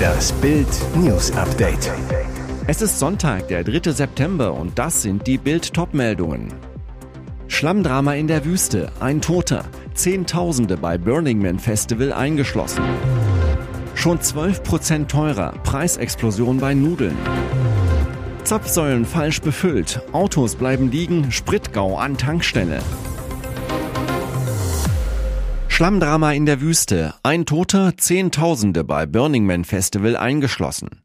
Das Bild News Update. Es ist Sonntag, der 3. September und das sind die Bild Topmeldungen. Schlammdrama in der Wüste, ein Toter, Zehntausende bei Burning Man Festival eingeschlossen. Schon 12% teurer, Preisexplosion bei Nudeln. Zapfsäulen falsch befüllt, Autos bleiben liegen, Spritgau an Tankstelle. Schlammdrama in der Wüste, ein Toter, Zehntausende bei Burning Man Festival eingeschlossen.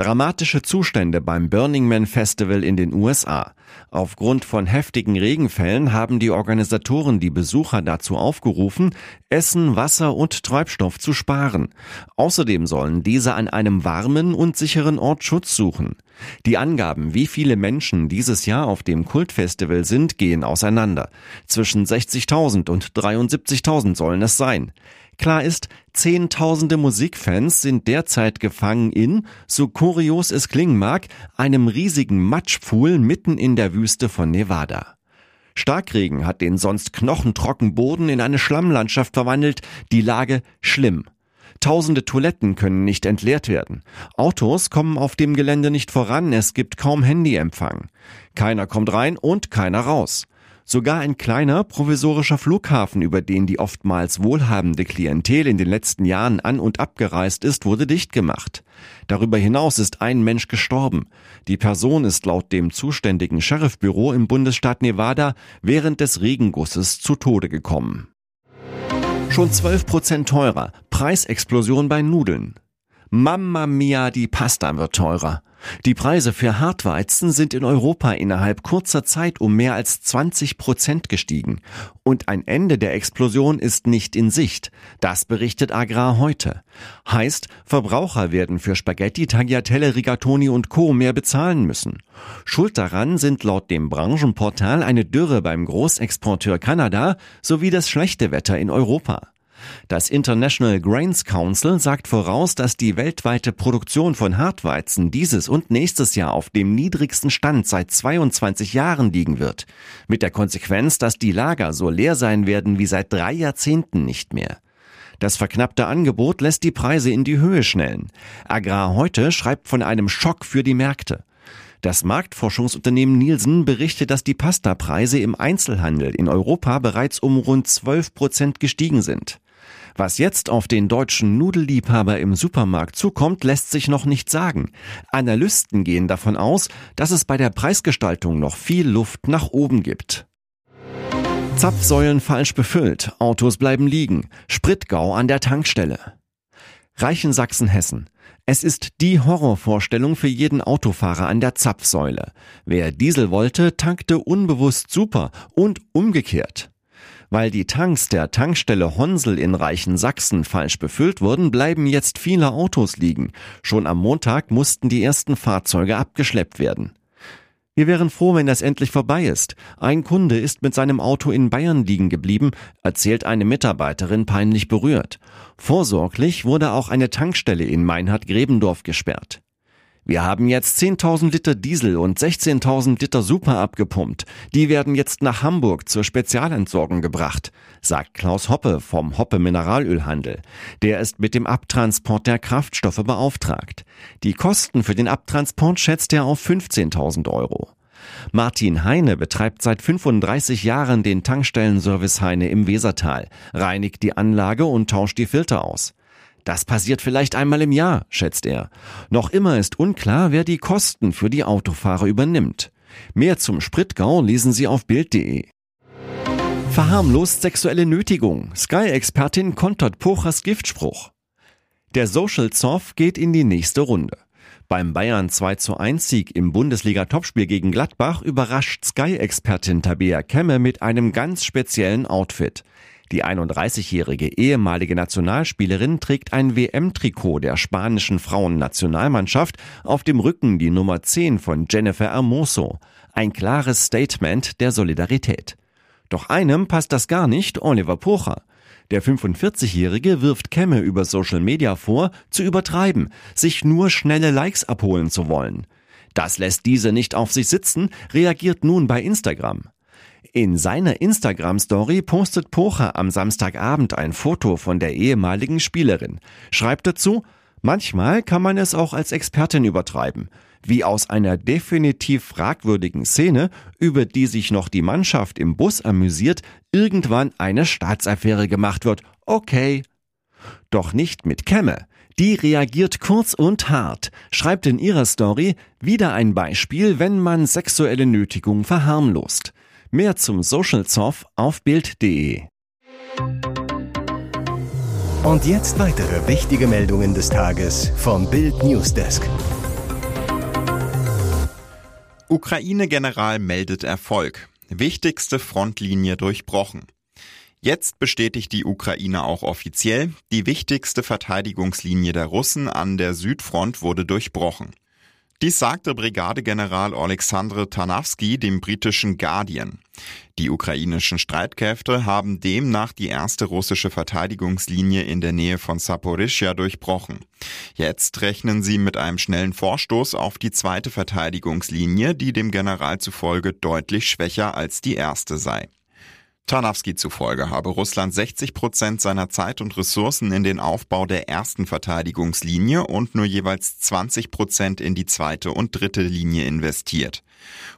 Dramatische Zustände beim Burning Man Festival in den USA. Aufgrund von heftigen Regenfällen haben die Organisatoren die Besucher dazu aufgerufen, Essen, Wasser und Treibstoff zu sparen. Außerdem sollen diese an einem warmen und sicheren Ort Schutz suchen. Die Angaben, wie viele Menschen dieses Jahr auf dem Kultfestival sind, gehen auseinander. Zwischen 60.000 und 73.000 sollen es sein. Klar ist, Zehntausende Musikfans sind derzeit gefangen in, so kurios es klingen mag, einem riesigen Matschpfuhl mitten in der Wüste von Nevada. Starkregen hat den sonst knochentrocken Boden in eine Schlammlandschaft verwandelt, die Lage schlimm. Tausende Toiletten können nicht entleert werden. Autos kommen auf dem Gelände nicht voran, es gibt kaum Handyempfang. Keiner kommt rein und keiner raus. Sogar ein kleiner provisorischer Flughafen, über den die oftmals wohlhabende Klientel in den letzten Jahren an und abgereist ist, wurde dicht gemacht. Darüber hinaus ist ein Mensch gestorben. Die Person ist laut dem zuständigen Sheriffbüro im Bundesstaat Nevada während des Regengusses zu Tode gekommen. Schon 12 Prozent teurer. Preisexplosion bei Nudeln. Mamma mia, die Pasta wird teurer. Die Preise für Hartweizen sind in Europa innerhalb kurzer Zeit um mehr als 20 Prozent gestiegen. Und ein Ende der Explosion ist nicht in Sicht. Das berichtet Agrar heute. Heißt, Verbraucher werden für Spaghetti, Tagliatelle, Rigatoni und Co. mehr bezahlen müssen. Schuld daran sind laut dem Branchenportal eine Dürre beim Großexporteur Kanada sowie das schlechte Wetter in Europa. Das International Grains Council sagt voraus, dass die weltweite Produktion von Hartweizen dieses und nächstes Jahr auf dem niedrigsten Stand seit 22 Jahren liegen wird. Mit der Konsequenz, dass die Lager so leer sein werden wie seit drei Jahrzehnten nicht mehr. Das verknappte Angebot lässt die Preise in die Höhe schnellen. Agrar heute schreibt von einem Schock für die Märkte. Das Marktforschungsunternehmen Nielsen berichtet, dass die Pastapreise im Einzelhandel in Europa bereits um rund 12 Prozent gestiegen sind. Was jetzt auf den deutschen Nudelliebhaber im Supermarkt zukommt, lässt sich noch nicht sagen. Analysten gehen davon aus, dass es bei der Preisgestaltung noch viel Luft nach oben gibt. Zapfsäulen falsch befüllt, Autos bleiben liegen, Spritgau an der Tankstelle. Reichensachsen-Hessen. Es ist die Horrorvorstellung für jeden Autofahrer an der Zapfsäule. Wer Diesel wollte, tankte unbewusst super und umgekehrt. Weil die Tanks der Tankstelle Honsel in Reichen Sachsen falsch befüllt wurden, bleiben jetzt viele Autos liegen. Schon am Montag mussten die ersten Fahrzeuge abgeschleppt werden. Wir wären froh, wenn das endlich vorbei ist. Ein Kunde ist mit seinem Auto in Bayern liegen geblieben, erzählt eine Mitarbeiterin peinlich berührt. Vorsorglich wurde auch eine Tankstelle in Meinhard-Grebendorf gesperrt. Wir haben jetzt 10.000 Liter Diesel und 16.000 Liter Super abgepumpt. Die werden jetzt nach Hamburg zur Spezialentsorgung gebracht, sagt Klaus Hoppe vom Hoppe Mineralölhandel. Der ist mit dem Abtransport der Kraftstoffe beauftragt. Die Kosten für den Abtransport schätzt er auf 15.000 Euro. Martin Heine betreibt seit 35 Jahren den Tankstellenservice Heine im Wesertal, reinigt die Anlage und tauscht die Filter aus. Das passiert vielleicht einmal im Jahr, schätzt er. Noch immer ist unklar, wer die Kosten für die Autofahrer übernimmt. Mehr zum Spritgau lesen Sie auf Bild.de. Verharmlost sexuelle Nötigung. Sky-Expertin kontert Pochers Giftspruch. Der Social Zoff geht in die nächste Runde. Beim Bayern 2 zu 1 Sieg im Bundesliga-Topspiel gegen Gladbach überrascht Sky-Expertin Tabea Kemme mit einem ganz speziellen Outfit. Die 31-jährige ehemalige Nationalspielerin trägt ein WM-Trikot der spanischen Frauennationalmannschaft, auf dem Rücken die Nummer 10 von Jennifer Hermoso. Ein klares Statement der Solidarität. Doch einem passt das gar nicht, Oliver Pocher. Der 45-Jährige wirft Kemme über Social Media vor, zu übertreiben, sich nur schnelle Likes abholen zu wollen. Das lässt diese nicht auf sich sitzen, reagiert nun bei Instagram. In seiner Instagram-Story postet Pocher am Samstagabend ein Foto von der ehemaligen Spielerin. Schreibt dazu, manchmal kann man es auch als Expertin übertreiben. Wie aus einer definitiv fragwürdigen Szene, über die sich noch die Mannschaft im Bus amüsiert, irgendwann eine Staatsaffäre gemacht wird. Okay. Doch nicht mit Kemme. Die reagiert kurz und hart, schreibt in ihrer Story wieder ein Beispiel, wenn man sexuelle Nötigung verharmlost. Mehr zum Social Zoff auf Bild.de. Und jetzt weitere wichtige Meldungen des Tages vom Bild Newsdesk. Ukraine-General meldet Erfolg. Wichtigste Frontlinie durchbrochen. Jetzt bestätigt die Ukraine auch offiziell, die wichtigste Verteidigungslinie der Russen an der Südfront wurde durchbrochen. Dies sagte Brigadegeneral Alexandre Tarnawski dem britischen Guardian. Die ukrainischen Streitkräfte haben demnach die erste russische Verteidigungslinie in der Nähe von Saporischia durchbrochen. Jetzt rechnen sie mit einem schnellen Vorstoß auf die zweite Verteidigungslinie, die dem General zufolge deutlich schwächer als die erste sei. Tarnawski zufolge habe Russland 60 Prozent seiner Zeit und Ressourcen in den Aufbau der ersten Verteidigungslinie und nur jeweils 20 Prozent in die zweite und dritte Linie investiert.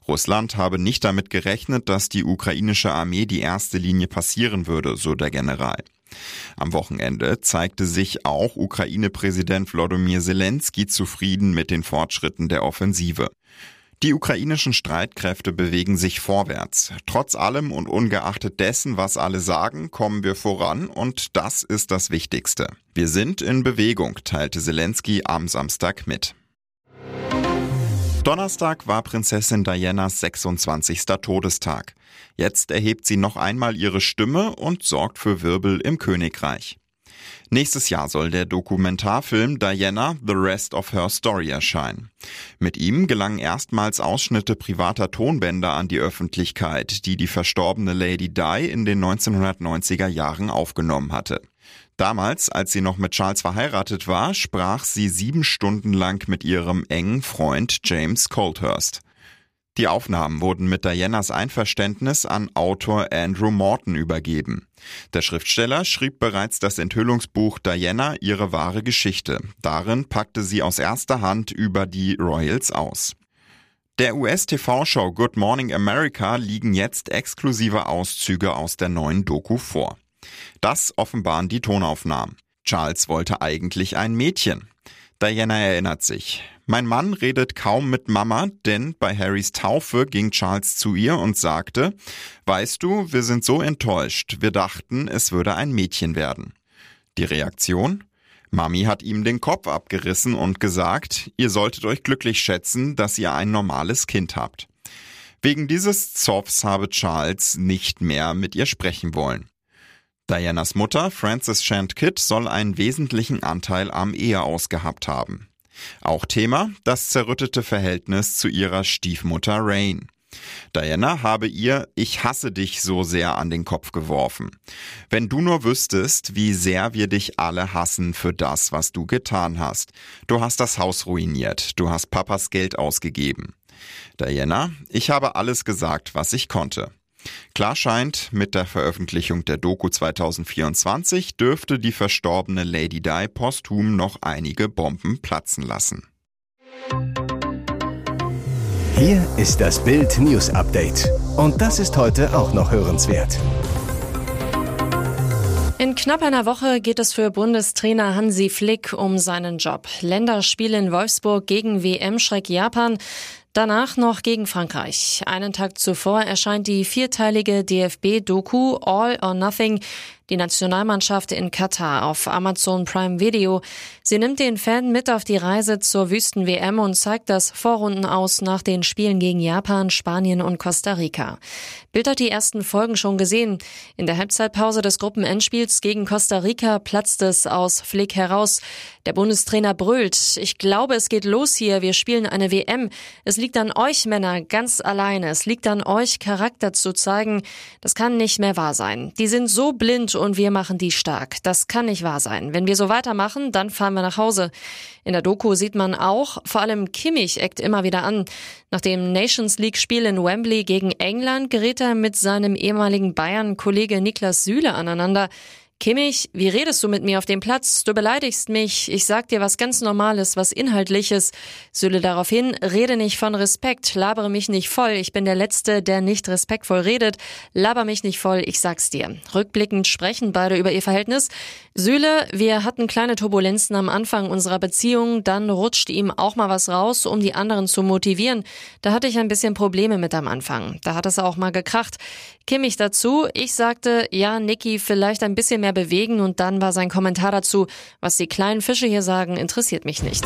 Russland habe nicht damit gerechnet, dass die ukrainische Armee die erste Linie passieren würde, so der General. Am Wochenende zeigte sich auch Ukraine-Präsident Wladimir Zelensky zufrieden mit den Fortschritten der Offensive. Die ukrainischen Streitkräfte bewegen sich vorwärts. Trotz allem und ungeachtet dessen, was alle sagen, kommen wir voran und das ist das Wichtigste. Wir sind in Bewegung, teilte Zelensky am Samstag mit. Donnerstag war Prinzessin Dianas 26. Todestag. Jetzt erhebt sie noch einmal ihre Stimme und sorgt für Wirbel im Königreich. Nächstes Jahr soll der Dokumentarfilm Diana The Rest of Her Story erscheinen. Mit ihm gelangen erstmals Ausschnitte privater Tonbänder an die Öffentlichkeit, die die verstorbene Lady Di in den 1990er Jahren aufgenommen hatte. Damals, als sie noch mit Charles verheiratet war, sprach sie sieben Stunden lang mit ihrem engen Freund James Colthurst. Die Aufnahmen wurden mit Dianas Einverständnis an Autor Andrew Morton übergeben. Der Schriftsteller schrieb bereits das Enthüllungsbuch Diana ihre wahre Geschichte. Darin packte sie aus erster Hand über die Royals aus. Der US-TV-Show Good Morning America liegen jetzt exklusive Auszüge aus der neuen Doku vor. Das offenbaren die Tonaufnahmen. Charles wollte eigentlich ein Mädchen. Diana erinnert sich. Mein Mann redet kaum mit Mama, denn bei Harrys Taufe ging Charles zu ihr und sagte, weißt du, wir sind so enttäuscht, wir dachten, es würde ein Mädchen werden. Die Reaktion? Mami hat ihm den Kopf abgerissen und gesagt, ihr solltet euch glücklich schätzen, dass ihr ein normales Kind habt. Wegen dieses Zoffs habe Charles nicht mehr mit ihr sprechen wollen. Dianas Mutter, Frances Shand Kidd, soll einen wesentlichen Anteil am Eheaus gehabt haben. Auch Thema das zerrüttete Verhältnis zu ihrer Stiefmutter Rain. Diana habe ihr Ich hasse dich so sehr an den Kopf geworfen. Wenn du nur wüsstest, wie sehr wir dich alle hassen für das, was du getan hast. Du hast das Haus ruiniert, du hast Papas Geld ausgegeben. Diana, ich habe alles gesagt, was ich konnte. Klar scheint, mit der Veröffentlichung der Doku 2024 dürfte die verstorbene Lady Di posthum noch einige Bomben platzen lassen. Hier ist das Bild News Update. Und das ist heute auch noch hörenswert. In knapp einer Woche geht es für Bundestrainer Hansi Flick um seinen Job. Länderspiel in Wolfsburg gegen WM-Schreck Japan. Danach noch gegen Frankreich. Einen Tag zuvor erscheint die vierteilige DFB-Doku All or Nothing, die Nationalmannschaft in Katar auf Amazon Prime Video. Sie nimmt den Fan mit auf die Reise zur Wüsten-WM und zeigt das Vorrunden aus nach den Spielen gegen Japan, Spanien und Costa Rica. Bild hat die ersten Folgen schon gesehen. In der Halbzeitpause des Gruppenendspiels gegen Costa Rica platzt es aus Flick heraus. Der Bundestrainer brüllt. Ich glaube, es geht los hier. Wir spielen eine WM. Es liegt an euch Männer ganz alleine. Es liegt an euch Charakter zu zeigen. Das kann nicht mehr wahr sein. Die sind so blind und wir machen die stark. Das kann nicht wahr sein. Wenn wir so weitermachen, dann fahren wir nach Hause. In der Doku sieht man auch, vor allem Kimmich eckt immer wieder an. Nach dem Nations League Spiel in Wembley gegen England gerät er mit seinem ehemaligen Bayern-Kollege Niklas Süle aneinander. Kimmich, wie redest du mit mir auf dem Platz? Du beleidigst mich. Ich sag dir was ganz Normales, was Inhaltliches. Süle daraufhin, rede nicht von Respekt, labere mich nicht voll. Ich bin der Letzte, der nicht respektvoll redet. Laber mich nicht voll, ich sag's dir. Rückblickend sprechen beide über ihr Verhältnis. Süle, wir hatten kleine Turbulenzen am Anfang unserer Beziehung, dann rutscht ihm auch mal was raus, um die anderen zu motivieren. Da hatte ich ein bisschen Probleme mit am Anfang. Da hat es auch mal gekracht. Kimmich dazu, ich sagte, ja, Niki, vielleicht ein bisschen mehr bewegen und dann war sein Kommentar dazu, was die kleinen Fische hier sagen, interessiert mich nicht.